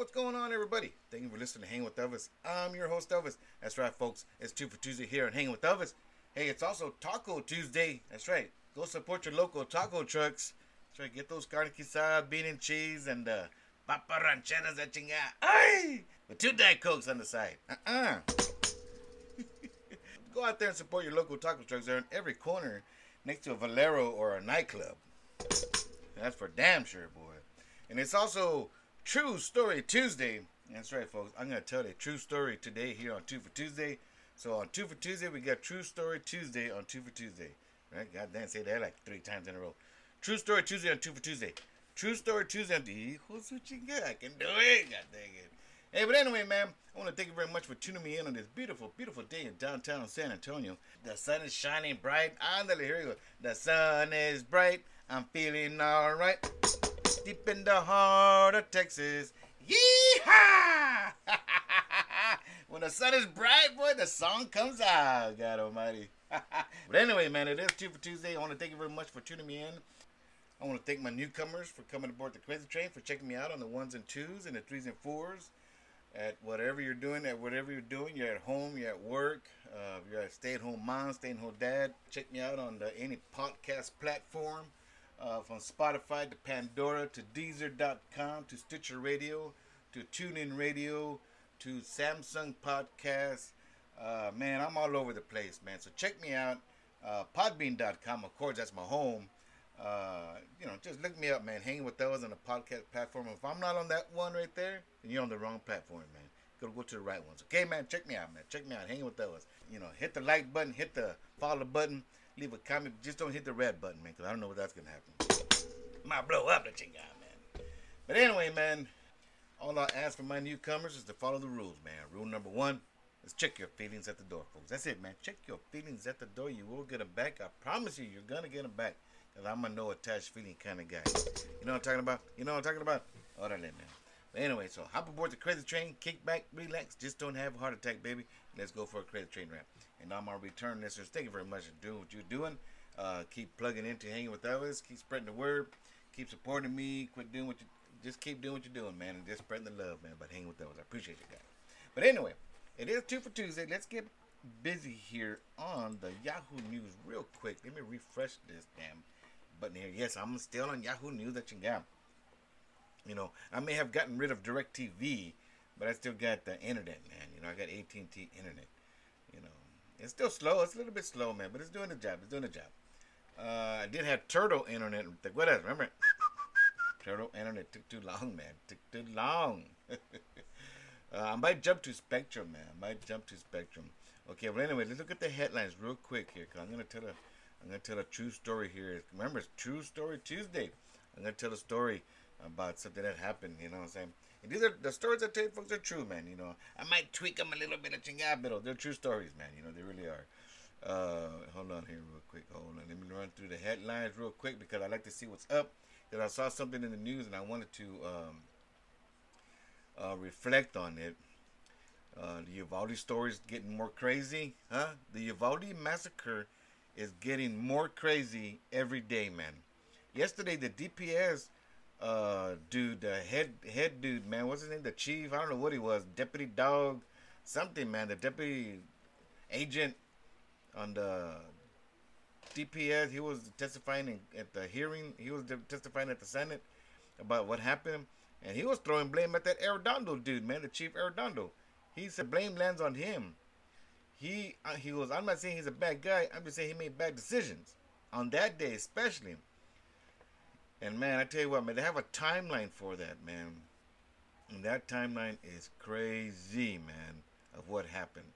what's going on, everybody? Thank you for listening to Hang with Elvis. I'm your host, Elvis. That's right, folks. It's two for Tuesday here on Hang with Elvis. Hey, it's also Taco Tuesday. That's right. Go support your local taco trucks. That's right. Get those carne guisada, bean and cheese, and uh, papa rancheras that you got. Ay! With two Diet Cokes on the side. Uh-uh. Go out there and support your local taco trucks. They're in every corner next to a Valero or a nightclub. That's for damn sure, boy. And it's also True Story Tuesday. That's right, folks. I'm going to tell a true story today here on Two for Tuesday. So on Two for Tuesday, we got True Story Tuesday on Two for Tuesday. Right? God damn, say that like three times in a row. True Story Tuesday on Two for Tuesday. True Story Tuesday on the Who's what you got? I can do it. God dang it. Hey, but anyway, man, I want to thank you very much for tuning me in on this beautiful, beautiful day in downtown San Antonio. The sun is shining bright. Andale, here we go. The sun is bright. I'm feeling alright. Deep in the heart of Texas. Yeehaw! when the sun is bright, boy, the song comes out. God almighty. but anyway, man, it is Two for Tuesday. I want to thank you very much for tuning me in. I want to thank my newcomers for coming aboard the Crazy Train, for checking me out on the ones and twos and the threes and fours at whatever you're doing, at whatever you're doing. You're at home, you're at work, uh, you're a stay-at-home mom, stay-at-home dad. Check me out on the, any podcast platform, uh, from Spotify to Pandora to Deezer.com to Stitcher Radio to TuneIn Radio to Samsung Podcast. Uh, man, I'm all over the place, man. So check me out. Uh, Podbean.com, of course, that's my home. Uh, you know, just look me up, man. Hanging with Elvis on the podcast platform. If I'm not on that one right there, then you're on the wrong platform, man. Gotta go to the right ones. Okay, man. Check me out, man. Check me out. Hanging with Elvis. You know, hit the like button, hit the follow button, leave a comment. Just don't hit the red button, man, because I don't know what that's gonna happen. Might blow up the ching man. But anyway, man, all I ask for my newcomers is to follow the rules, man. Rule number one is check your feelings at the door, folks. That's it, man. Check your feelings at the door. You will get them back. I promise you, you're gonna get them back. Cause I'm a no attached feeling kind of guy. You know what I'm talking about? You know what I'm talking about? All right, man. But anyway, so hop aboard the crazy train, kick back, relax, just don't have a heart attack, baby. Let's go for a credit train rap. And I'm our return listeners. Thank you very much for doing what you're doing. Uh, keep plugging into hanging with Elvis. Keep spreading the word. Keep supporting me. Quit doing what you just keep doing what you're doing, man, and just spreading the love, man. But hanging with Elvis, I appreciate you guys. But anyway, it is two for Tuesday. Let's get busy here on the Yahoo News real quick. Let me refresh this damn button here. Yes, I'm still on Yahoo News that you got. You know, I may have gotten rid of DirecTV, but I still got the internet, man. You know, I got AT&T internet. You know, it's still slow. It's a little bit slow, man, but it's doing the job. It's doing the job. Uh, I did have Turtle internet. What else? Remember? Turtle internet took too long, man. Took too long. uh, I might jump to Spectrum, man. I might jump to Spectrum. Okay, but anyway, let's look at the headlines real quick here, cause I'm gonna tell a, I'm gonna tell a true story here. Remember, it's True Story Tuesday. I'm gonna tell a story about something that happened. You know what I'm saying? And these are the stories I tell you, folks, are true, man. You know, I might tweak them a little bit of chingada, but they're true stories, man. You know, they really are. Uh, hold on here, real quick. Hold on. Let me run through the headlines real quick because I like to see what's up. Because I saw something in the news and I wanted to um, uh, reflect on it. Uh, the Uvalde story is getting more crazy, huh? The Uvalde massacre is getting more crazy every day, man. Yesterday, the DPS uh, dude, the head head dude, man, what's his name? The chief, I don't know what he was, deputy dog, something, man. The deputy agent on the DPS, he was testifying in, at the hearing. He was testifying at the Senate about what happened, and he was throwing blame at that Arredondo dude, man, the chief Arredondo. He said blame lands on him. He uh, he goes, I'm not saying he's a bad guy. I'm just saying he made bad decisions on that day, especially. And man, I tell you what, man, they have a timeline for that, man. And that timeline is crazy, man, of what happened.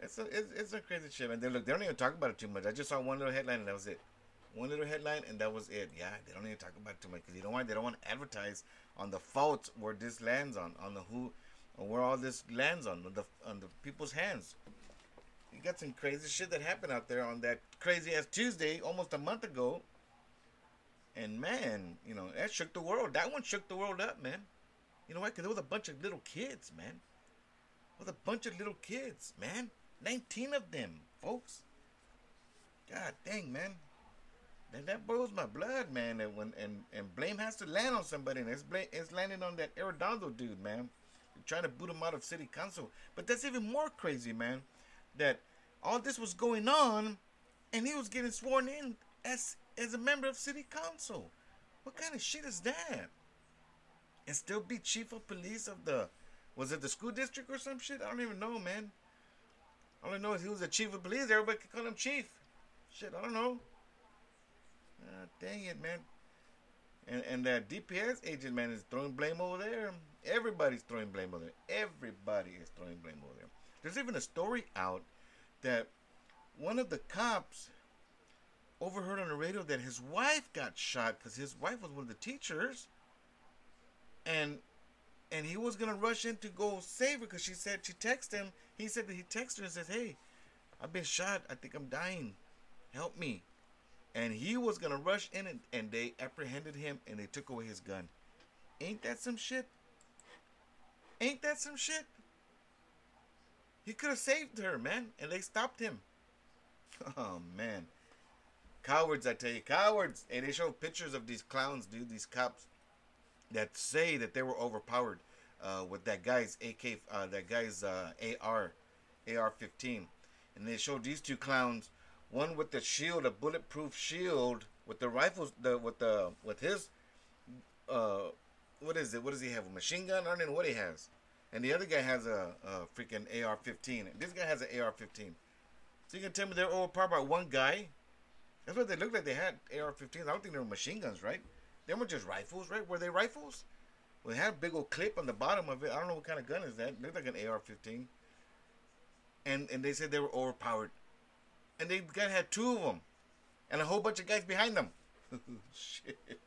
It's a it's, it's a crazy shit, man. They look, they don't even talk about it too much. I just saw one little headline and that was it. One little headline and that was it. Yeah, they don't even talk about it too much because you know why? They don't want to advertise on the faults where this lands on, on the who, or where all this lands on, on the on the people's hands. You got some crazy shit that happened out there on that crazy ass Tuesday, almost a month ago. And man, you know that shook the world. That one shook the world up, man. You know why? Because there was a bunch of little kids, man. With a bunch of little kids, man. 19 of them, folks. God dang, man. that, that boils my blood, man. And when and, and blame has to land on somebody, and it's it's landing on that Arredondo dude, man. They're trying to boot him out of city council, but that's even more crazy, man. That all this was going on, and he was getting sworn in as as a member of city council. What kind of shit is that? And still be chief of police of the, was it the school district or some shit? I don't even know, man. All I know is he was a chief of police. Everybody could call him chief. Shit, I don't know. Ah, dang it, man. And and that DPS agent man is throwing blame over there. Everybody's throwing blame over there. Everybody is throwing blame over there. There's even a story out that one of the cops overheard on the radio that his wife got shot because his wife was one of the teachers, and and he was gonna rush in to go save her because she said she texted him. He said that he texted her and says, "Hey, I've been shot. I think I'm dying. Help me." And he was gonna rush in and, and they apprehended him and they took away his gun. Ain't that some shit? Ain't that some shit? He could have saved her, man, and they stopped him. Oh man. Cowards, I tell you, cowards. And they show pictures of these clowns, dude, these cops that say that they were overpowered uh, with that guy's AK, uh, that guy's uh, AR, AR-15, and they showed these two clowns, one with the shield, a bulletproof shield, with the rifles, the with the with his, uh, what is it? What does he have? A machine gun? I don't know what he has. And the other guy has a, a freaking AR-15. This guy has an AR-15. So you can tell me they're overpowered by one guy that's what they looked like. They had AR-15s. I don't think they were machine guns, right? They were just rifles, right? Were they rifles? Well, they had a big old clip on the bottom of it. I don't know what kind of gun is that. It looked like an AR-15. And and they said they were overpowered. And they guy had two of them, and a whole bunch of guys behind them. Shit.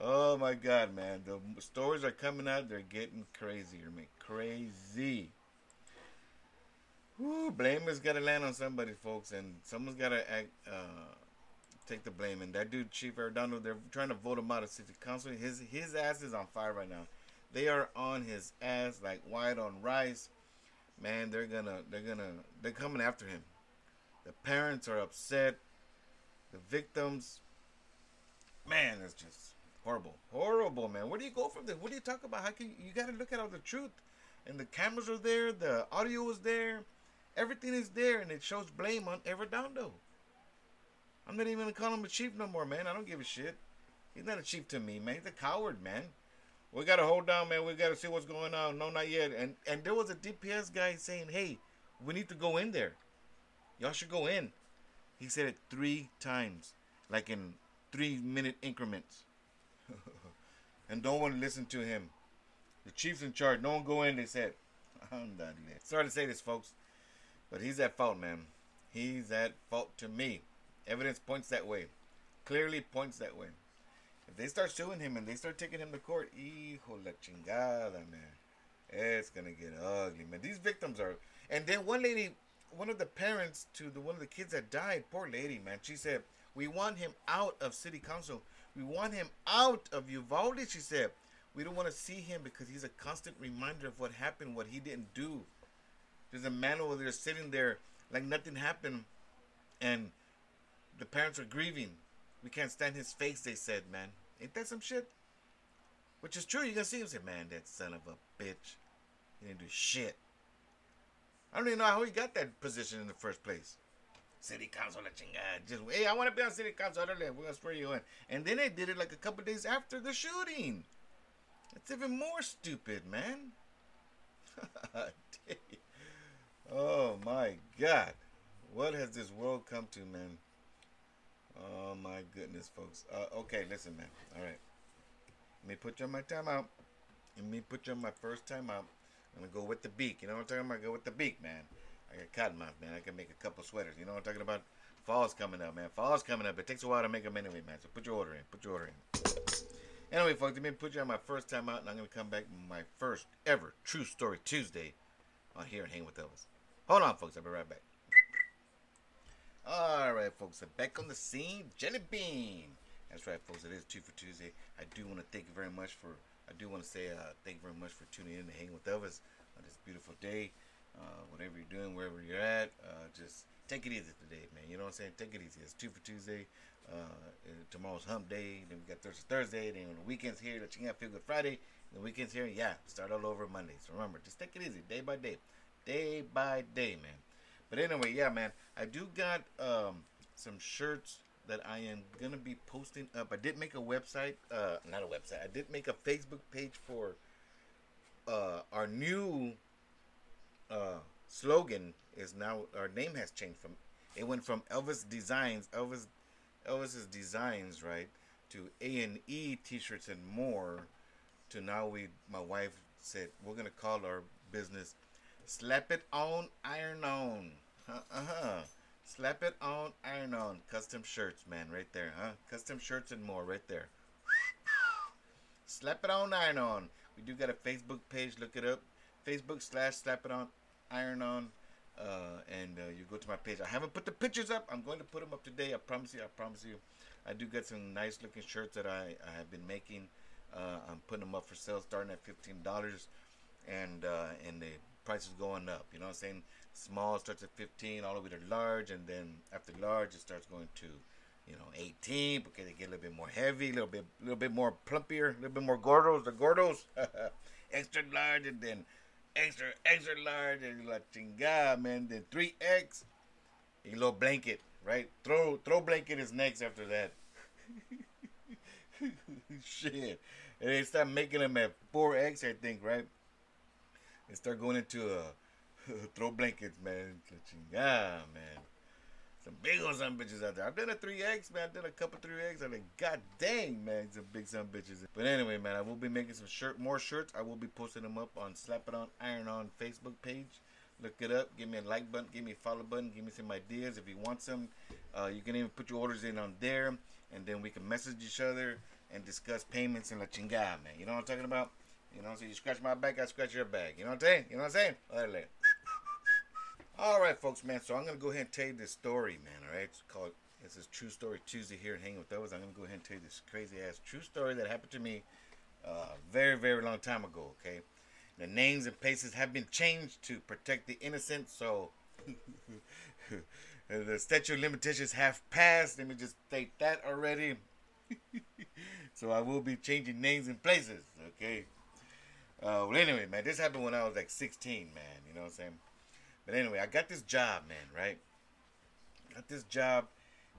Oh my God, man! The stories are coming out. They're getting crazier, man. Crazy. Whew, blame has got to land on somebody, folks, and someone's got to act, uh, take the blame. And that dude, Chief Arredondo, they're trying to vote him out of city council. His his ass is on fire right now. They are on his ass like white on rice. Man, they're gonna they're gonna they're coming after him. The parents are upset. The victims, man, it's just horrible, horrible, man. Where do you go from there? What do you talk about? How can you, you got to look at all the truth? And the cameras are there, the audio is there Everything is there, and it shows blame on Arredondo. I'm not even gonna call him a chief no more, man. I don't give a shit. He's not a chief to me, man. He's a coward, man. We gotta hold down, man. We gotta see what's going on. No, not yet. And and there was a DPS guy saying, "Hey, we need to go in there. Y'all should go in." He said it three times, like in three minute increments. and no one listened to him. The chief's in charge. No one go in. They said. Sorry to say this, folks. But he's at fault, man. He's at fault to me. Evidence points that way. Clearly points that way. If they start suing him and they start taking him to court, hijo la chingada, man. It's gonna get ugly, man. These victims are. And then one lady, one of the parents to the one of the kids that died, poor lady, man. She said, "We want him out of city council. We want him out of Uvalde." She said, "We don't want to see him because he's a constant reminder of what happened, what he didn't do." There's a man over there sitting there like nothing happened, and the parents are grieving. We can't stand his face. They said, "Man, ain't that some shit?" Which is true. You can see him say, "Man, that son of a bitch, he didn't do shit." I don't even know how he got that position in the first place. City council. Just hey, I want to be on city council. We're gonna swear you in. And then they did it like a couple days after the shooting. It's even more stupid, man. Oh my God. What has this world come to, man? Oh my goodness, folks. Uh, okay, listen, man. All right. Let me put you on my timeout. Let me put you on my first timeout. I'm gonna go with the beak. You know what I'm talking about? Go with the beak, man. I got cottonmouth, man. I can make a couple sweaters. You know what I'm talking about? Fall's coming up, man. Fall's coming up. It takes a while to make them anyway, man. So put your order in. Put your order in. Anyway, folks, let me put you on my first time out, and I'm gonna come back my first ever True Story Tuesday on here and Hang with Elvis. Hold on, folks. I'll be right back. All right, folks. I'm back on the scene. Jelly Bean. That's right, folks. It is two for Tuesday. I do want to thank you very much for. I do want to say uh, thank you very much for tuning in to hang with Elvis on this beautiful day. Uh, whatever you're doing, wherever you're at, uh, just take it easy today, man. You know what I'm saying? Take it easy. It's two for Tuesday. Uh, tomorrow's hump day. Then we got Thursday, Thursday. Then the weekend's here. Let you feel good Friday. The weekend's here. Yeah, start all over Monday. So remember, just take it easy, day by day, day by day, man. But anyway, yeah, man. I do got um, some shirts that I am gonna be posting up. I did make a website, uh, not a website. I did make a Facebook page for uh, our new uh, slogan is now our name has changed from it went from Elvis Designs, Elvis Elvis's Designs, right, to A and E T-shirts and more. To now we, my wife said we're gonna call our business Slap It On Iron On. Uh huh. Slap it on, iron on. Custom shirts, man, right there, huh? Custom shirts and more, right there. Slap it on, iron on. We do got a Facebook page. Look it up. Facebook slash slap it on, iron on. Uh, and uh, you go to my page. I haven't put the pictures up. I'm going to put them up today. I promise you. I promise you. I do get some nice looking shirts that I, I have been making. Uh, I'm putting them up for sale, starting at fifteen dollars, and uh, and the price is going up. You know what I'm saying? Small starts at 15, all the way to large, and then after large, it starts going to, you know, 18 because they get a little bit more heavy, a little bit, a little bit more plumpier, a little bit more gordos. The gordos, extra large, and then extra, extra large, and la chingada, man. Then 3X, a little blanket, right? Throw, throw blanket is next after that. Shit. And they start making them at 4X, I think, right? They start going into a throw blankets, man. Yeah, man. Some big old some bitches out there. I've done a 3X, man. I've done a couple 3X. I'm like, god dang, man. Some big some bitches. But anyway, man, I will be making some shirt, more shirts. I will be posting them up on Slap It On Iron On Facebook page. Look it up. Give me a like button. Give me a follow button. Give me some ideas. If you want some, uh, you can even put your orders in on there. And then we can message each other and discuss payments and la chingada, man. You know what I'm talking about? You know, so you scratch my back, I scratch your back. You know what I'm saying? You know what I'm saying? All right, folks, man. So I'm gonna go ahead and tell you this story, man. All right, it's called this is True Story Tuesday here and Hanging with Elvis. I'm gonna go ahead and tell you this crazy ass true story that happened to me uh, very, very long time ago. Okay, the names and places have been changed to protect the innocent. So the statute of limitations have passed. Let me just state that already. so I will be changing names and places. Okay. Uh, well, anyway, man, this happened when I was like 16, man. You know what I'm saying? But anyway, I got this job, man, right? Got this job,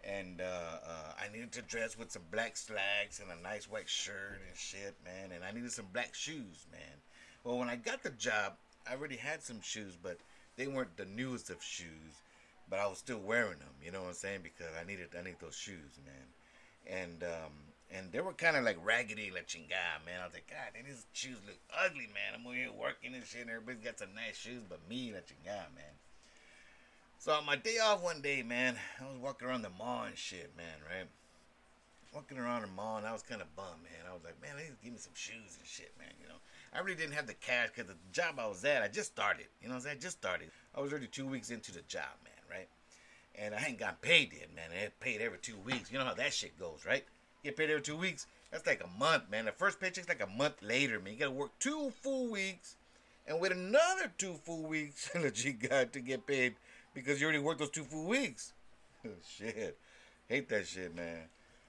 and uh, uh, I needed to dress with some black slacks and a nice white shirt and shit, man. And I needed some black shoes, man. Well, when I got the job, I already had some shoes, but they weren't the newest of shoes. But I was still wearing them, you know what I'm saying? Because I needed, I needed those shoes, man. And um, and they were kind of like raggedy, like chingada, man. I was like, God, these shoes look ugly, man. I'm over here working and shit, and everybody's got some nice shoes, but me, like chingada, man. So on my day off one day, man, I was walking around the mall and shit, man, right? Walking around the mall, and I was kind of bummed, man. I was like, man, they give me some shoes and shit, man, you know. I really didn't have the cash because the job I was at, I just started. You know what I'm saying? I just started. I was already two weeks into the job, man, right? And I ain't got paid yet, man. I paid every two weeks. You know how that shit goes, right? Get paid every two weeks. That's like a month, man. The first paycheck's like a month later, man. You gotta work two full weeks and wait another two full weeks that you got to get paid because you already worked those two full weeks. shit. Hate that shit, man.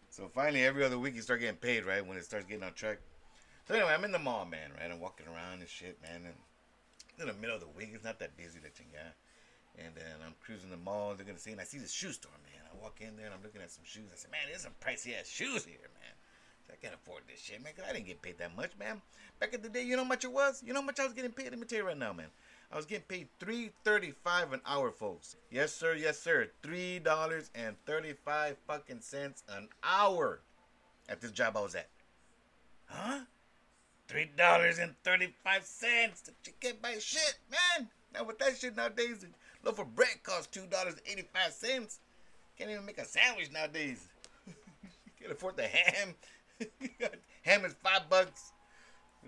So finally, every other week you start getting paid, right? When it starts getting on track. So anyway, I'm in the mall, man, right? I'm walking around and shit, man. And in the middle of the week, it's not that busy that you got. And then I'm cruising the mall, they're gonna see, and I see this shoe store, man. I walk in there and I'm looking at some shoes. I said, man, there's some pricey ass shoes here, man. I can't afford this shit, man, because I didn't get paid that much, man. Back in the day, you know how much it was? You know how much I was getting paid? Let me tell you right now, man. I was getting paid three thirty-five an hour, folks. Yes, sir. Yes, sir. Three dollars and thirty-five fucking cents an hour at this job I was at. Huh? Three dollars and thirty-five cents. You can't buy shit, man. Now with that shit nowadays, loaf of bread costs two dollars and eighty-five cents. Can't even make a sandwich nowadays. Can't afford the ham. ham is five bucks.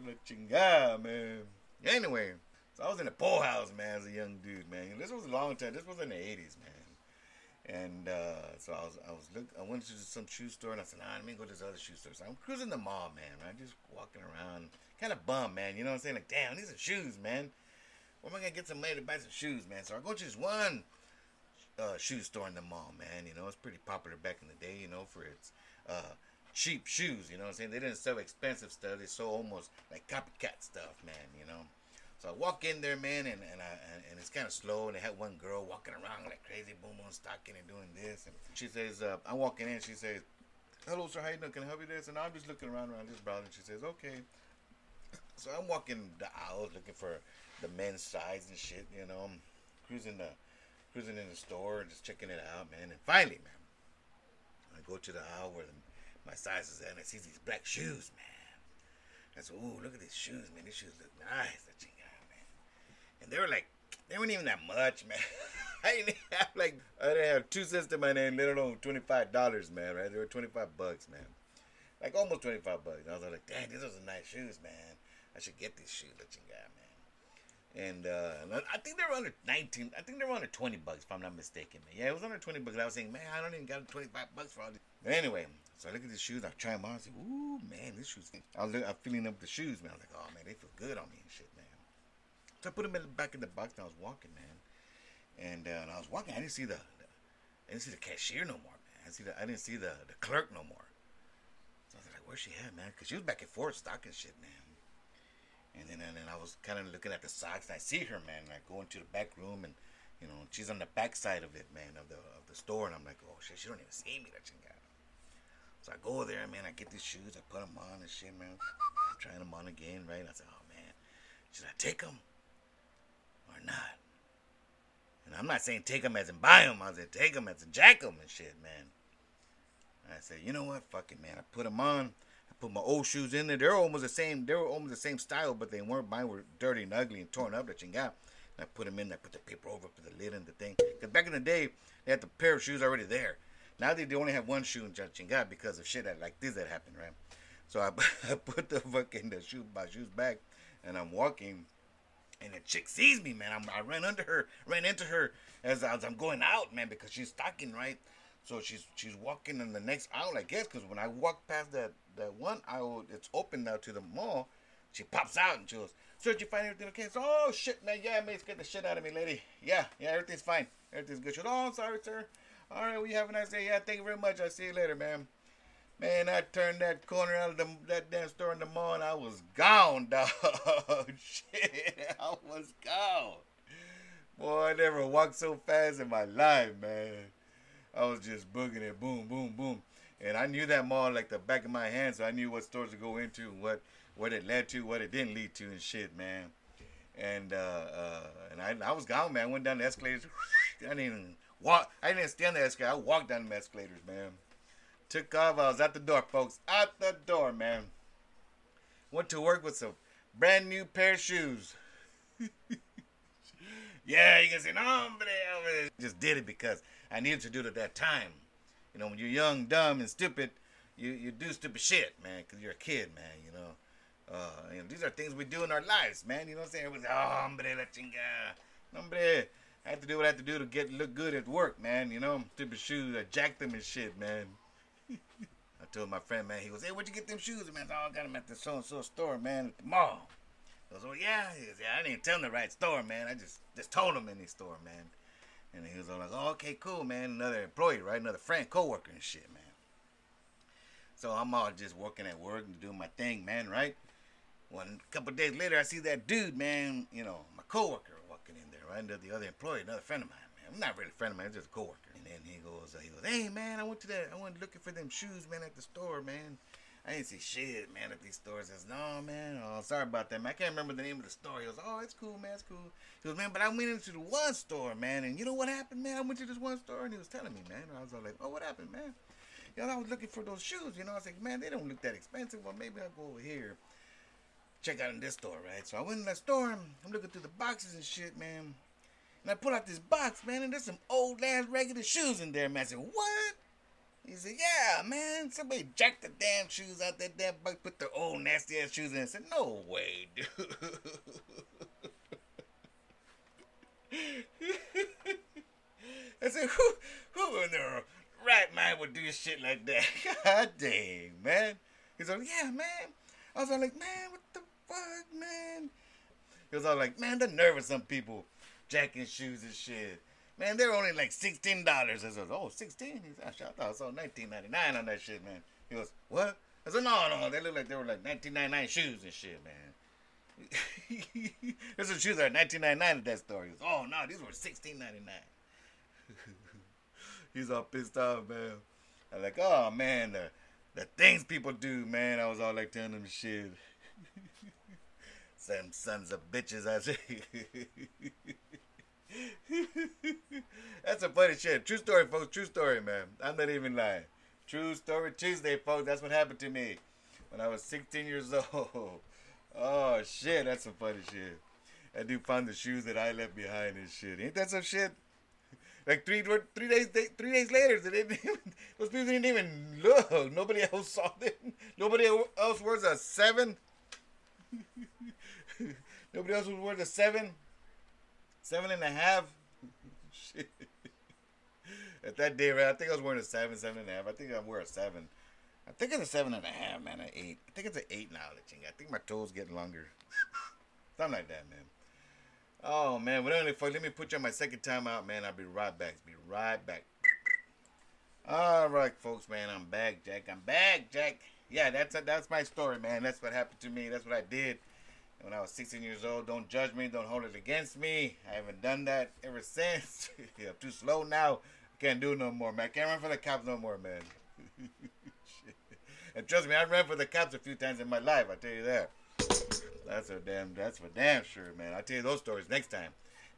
La chingada, man. Anyway, so I was in the poorhouse, man, as a young dude, man. This was a long time. This was in the '80s, man. And uh, so I was, I was look. I went to some shoe store, and I said, "Nah, let me go to this other shoe store." So I'm cruising the mall, man. Right, just walking around, kind of bum, man. You know what I'm saying? Like, damn, these are shoes, man. Where am I gonna get some money to buy some shoes, man? So I go to this one uh, shoe store in the mall, man. You know, it's pretty popular back in the day, you know, for its uh, cheap shoes. You know what I'm saying? They didn't sell expensive stuff. They sold almost like copycat stuff, man. You know. So I walk in there, man, and and, I, and, and it's kind of slow. And they had one girl walking around like crazy, boom, boom, stocking and doing this. And she says, uh, I'm walking in. She says, "Hello, sir. How you doing? Can I help you this?" And I'm just looking around around this browsing. She says, "Okay." So I'm walking the aisles looking for the men's size and shit. You know, I'm cruising the cruising in the store and just checking it out, man. And finally, man, I go to the aisle where the, my size is at, and I see these black shoes, man. I said, "Ooh, look at these shoes, man. These shoes look nice." That got, man. And they were like, they weren't even that much, man. I didn't have like I didn't have two cents to my name, let alone twenty five dollars, man. Right? They were twenty five bucks, man. Like almost twenty five bucks. I was like, "Damn, these are some nice shoes, man. I should get these shoes that you got, man." And uh, I think they were under nineteen. I think they were under twenty bucks, if I'm not mistaken. Man. Yeah, it was under twenty bucks. I was saying, man, I don't even got twenty five bucks for all this. But anyway, so I look at these shoes. I try them on. I say, ooh, man, these shoes. I was, I'm feeling up the shoes, man. I was like, oh man, they feel good on me and shit, man. So I put them in the back in the box, and I was walking, man. And, uh, and I was walking. I didn't see the, the, I didn't see the cashier no more, man. I see the, I didn't see the the clerk no more. So I was like, where's she at, man? Because she was back and forth stocking shit, man. And then, and then I was kind of looking at the socks, and I see her, man. And I go into the back room, and you know, she's on the back side of it, man, of the of the store. And I'm like, oh shit, she don't even see me, that chingada. So I go there, man. I get these shoes, I put them on and shit, man. I'm trying them on again, right? And I said, oh man, should I take them or not? And I'm not saying take them as in buy them. I said take them as in jack them and shit, man. And I said, you know what, fuck it, man. I put them on put my old shoes in there. They're almost the same. They were almost the same style, but they weren't. Mine were dirty and ugly and torn up. That you got. And I put them in. I put the paper over for the lid and the thing. Because back in the day, they had the pair of shoes already there. Now they, they only have one shoe in Chingat because of shit that, like this that happened, right? So I, I put the fucking the shoe my shoes back, and I'm walking, and the chick sees me, man. I'm, I ran under her, ran into her as, as I'm going out, man, because she's stalking, right? So she's she's walking in the next aisle, I guess, because when I walk past that that one aisle, it's open now to the mall. She pops out and she goes, "Sir, did you find everything okay?" Oh shit, man, yeah, man, scared the shit out of me, lady. Yeah, yeah, everything's fine, everything's good. She goes, "Oh, sorry, sir. All right, you have a nice day. Yeah, thank you very much. I'll see you later, man." Man, I turned that corner out of the, that damn store in the mall and I was gone, dog. shit, I was gone. Boy, I never walked so fast in my life, man. I was just booging it, boom, boom, boom. And I knew that mall like the back of my hand, so I knew what stores to go into, what what it led to, what it didn't lead to, and shit, man. And uh, uh, and I, I was gone, man. I went down the escalators. I didn't even walk. I didn't stand the escalator. I walked down the escalators, man. Took off. I was at the door, folks. Out the door, man. Went to work with some brand new pair of shoes. yeah, you can say, no, hombre, just did it because I needed to do it at that time. You know, when you're young, dumb, and stupid, you, you do stupid shit, man, because you're a kid, man, you know. Uh, you know, these are things we do in our lives, man. You know what I'm saying? Oh, hombre, la chinga. Hombre, I have to do what I have to do to get look good at work, man. You know, stupid shoes, I jacked them and shit, man. I told my friend, man, he goes, hey, where'd you get them shoes, man? Oh, I got them at the so-and-so store, man, at the mall. I was, oh, yeah? He goes, yeah, I didn't tell him the right store, man. I just, just told him the store, man. And he was all like, oh, okay, cool, man. Another employee, right? Another friend, co-worker and shit, man. So I'm all just working at work and doing my thing, man, right? One couple days later, I see that dude, man, you know, my coworker walking in there, right? The other employee, another friend of mine, man. I'm not really a friend of mine, just a coworker. And then he goes, uh, he goes, hey, man, I went to that, I went looking for them shoes, man, at the store, man. I didn't see shit, man, at these stores. Says, no, man, oh, sorry about that, man. I can't remember the name of the store. He goes, oh, it's cool, man, it's cool. He goes, man, but I went into the one store, man, and you know what happened, man? I went to this one store, and he was telling me, man. I was all like, oh, what happened, man? You know, I was looking for those shoes, you know. I was like, man, they don't look that expensive. Well, maybe I'll go over here, check out in this store, right? So I went in that store, and I'm looking through the boxes and shit, man. And I pull out this box, man, and there's some old ass regular shoes in there, man. I said, what? He said, yeah, man, somebody jacked the damn shoes out that damn bike, put their old nasty ass shoes in. I said, no way, dude. I said, who, who in their right mind would do shit like that? God dang, man. He's like, yeah, man. I was all like, man, what the fuck, man? He was all like, man, the nerve of some people jacking shoes and shit. Man, they were only like sixteen dollars. I said, "Oh, 16? He said, I thought I saw nineteen ninety nine on that shit, man." He goes, "What?" I said, "No, no, they look like they were like nineteen ninety nine shoes and shit, man." There's some shoes that are nineteen ninety nine at that store. He goes, "Oh no, these were sixteen ninety nine. He's all pissed off, man. I'm like, "Oh man, the the things people do, man." I was all like telling them shit. Some sons of bitches, I say. That's a funny shit. True story, folks. True story, man. I'm not even lying. True story Tuesday, folks. That's what happened to me when I was 16 years old. Oh shit, that's some funny shit. I do find the shoes that I left behind and shit. Ain't that some shit? Like three three days three days later, they didn't even, those people didn't even look. Nobody else saw them. Nobody else wears a seven. Nobody else was worth a seven, seven and a half. Shit. At that day, right? I think I was wearing a seven, seven and a half. I think I'm wearing a seven. I think it's a seven and a half, man. An eight. I think it's an eight now. I think my toes getting longer. Something like that, man. Oh man, but anyway, folks, let me put you on my second time out, man. I'll be right back. Be right back. All right, folks, man. I'm back, Jack. I'm back, Jack. Yeah, that's a, that's my story, man. That's what happened to me. That's what I did when I was 16 years old. Don't judge me. Don't hold it against me. I haven't done that ever since. I'm too slow now. I can't do no more, man. I can't run for the cops no more, man. and trust me, I ran for the cops a few times in my life. I tell you that. That's a damn. That's for damn sure, man. I'll tell you those stories next time.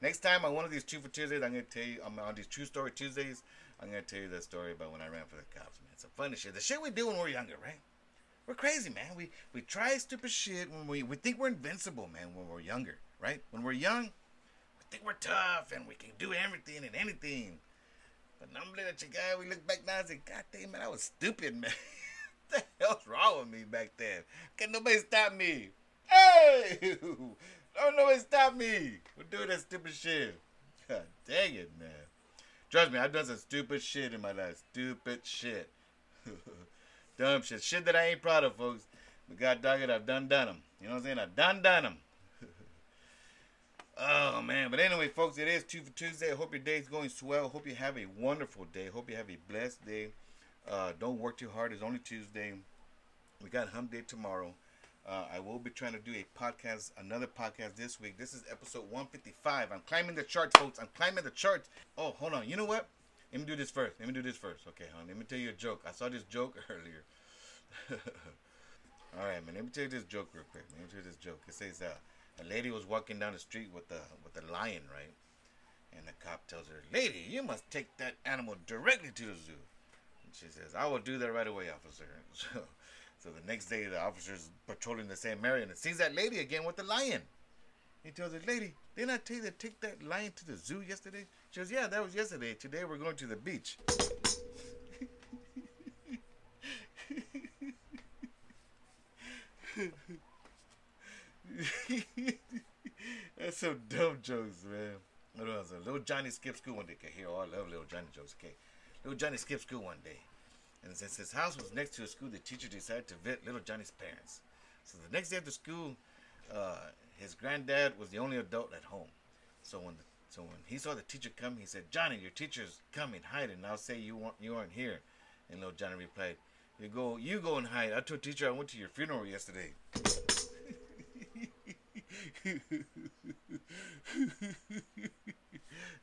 Next time on one of these True for Tuesdays, I'm gonna tell you. I'm on these True Story Tuesdays. I'm gonna tell you the story about when I ran for the cops, man. It's a funny shit. The shit we do when we're younger, right? We're crazy, man. We we try stupid shit when we we think we're invincible, man. When we're younger, right? When we're young, we think we're tough and we can do everything and anything. But I'm looking at your. We look back now and say, God damn, man, I was stupid, man. what the hell's wrong with me back then? Can nobody stop me? Hey, don't nobody stop me. We're doing that stupid shit. God dang it, man. Trust me, I've done some stupid shit in my life. Stupid shit. Dumb shit. Shit that I ain't proud of, folks. But God dog it, I've done done them. You know what I'm saying? I've done done them. oh, man. But anyway, folks, it is Two for Tuesday. I hope your day's going swell. Hope you have a wonderful day. Hope you have a blessed day. Uh, don't work too hard. It's only Tuesday. We got Hump Day tomorrow. Uh, I will be trying to do a podcast, another podcast this week. This is episode 155. I'm climbing the charts, folks. I'm climbing the charts. Oh, hold on. You know what? Let me do this first. Let me do this first. Okay, hon. Let me tell you a joke. I saw this joke earlier. All right, man. Let me tell you this joke real quick. Let me tell you this joke. It says uh, a lady was walking down the street with the with a lion, right? And the cop tells her, "Lady, you must take that animal directly to the zoo." And she says, "I will do that right away, officer." So, so the next day, the officer's patrolling the same area and sees that lady again with the lion. He tells her, "Lady, didn't I tell you to take that lion to the zoo yesterday?" She goes, "Yeah, that was yesterday. Today we're going to the beach." That's some dumb jokes, man. Else? Little Johnny skipped school one day. Okay, here, oh, I love little Johnny jokes. Okay, little Johnny skipped school one day, and since his house was next to a school, the teacher decided to vet little Johnny's parents. So the next day after school, uh, his granddad was the only adult at home. So when the, so when he saw the teacher come, he said, "Johnny, your teacher's coming. Hide and I'll say you weren't you aren't here." And little Johnny replied, "You go, you go and hide. I told teacher I went to your funeral yesterday."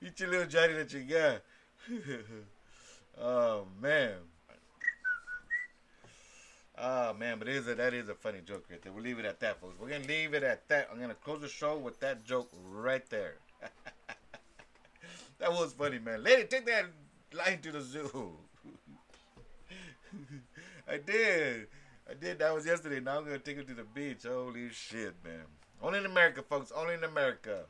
Eat your little Johnny that you got. oh man. Oh man, but is a, that is a funny joke right there. We'll leave it at that, folks. We're gonna leave it at that. I'm gonna close the show with that joke right there. that was funny, man. Lady, take that lion to the zoo. I did. I did. That was yesterday. Now I'm gonna take it to the beach. Holy shit, man. Only in America, folks. Only in America.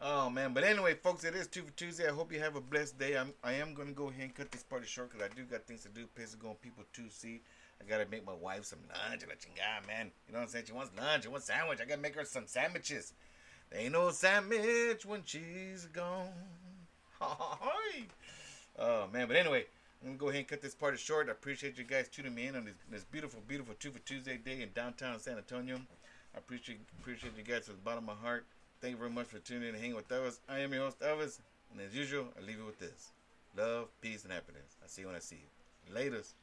Oh man, but anyway, folks, it is two for Tuesday. I hope you have a blessed day. I'm I am gonna go ahead and cut this party short because I do got things to do. Piss going people to see. I gotta make my wife some lunch. Chingada, man. You know what I'm saying? She wants lunch. She wants sandwich. I gotta make her some sandwiches. Ain't no sandwich when she's gone. oh man, but anyway, I'm gonna go ahead and cut this part short. I appreciate you guys tuning me in on this, this beautiful, beautiful Two for Tuesday day in downtown San Antonio. I appreciate appreciate you guys from the bottom of my heart. Thank you very much for tuning in and hanging with us. I am your host, Elvis. And as usual, I leave you with this: love, peace, and happiness. I see you when I see you. Latest.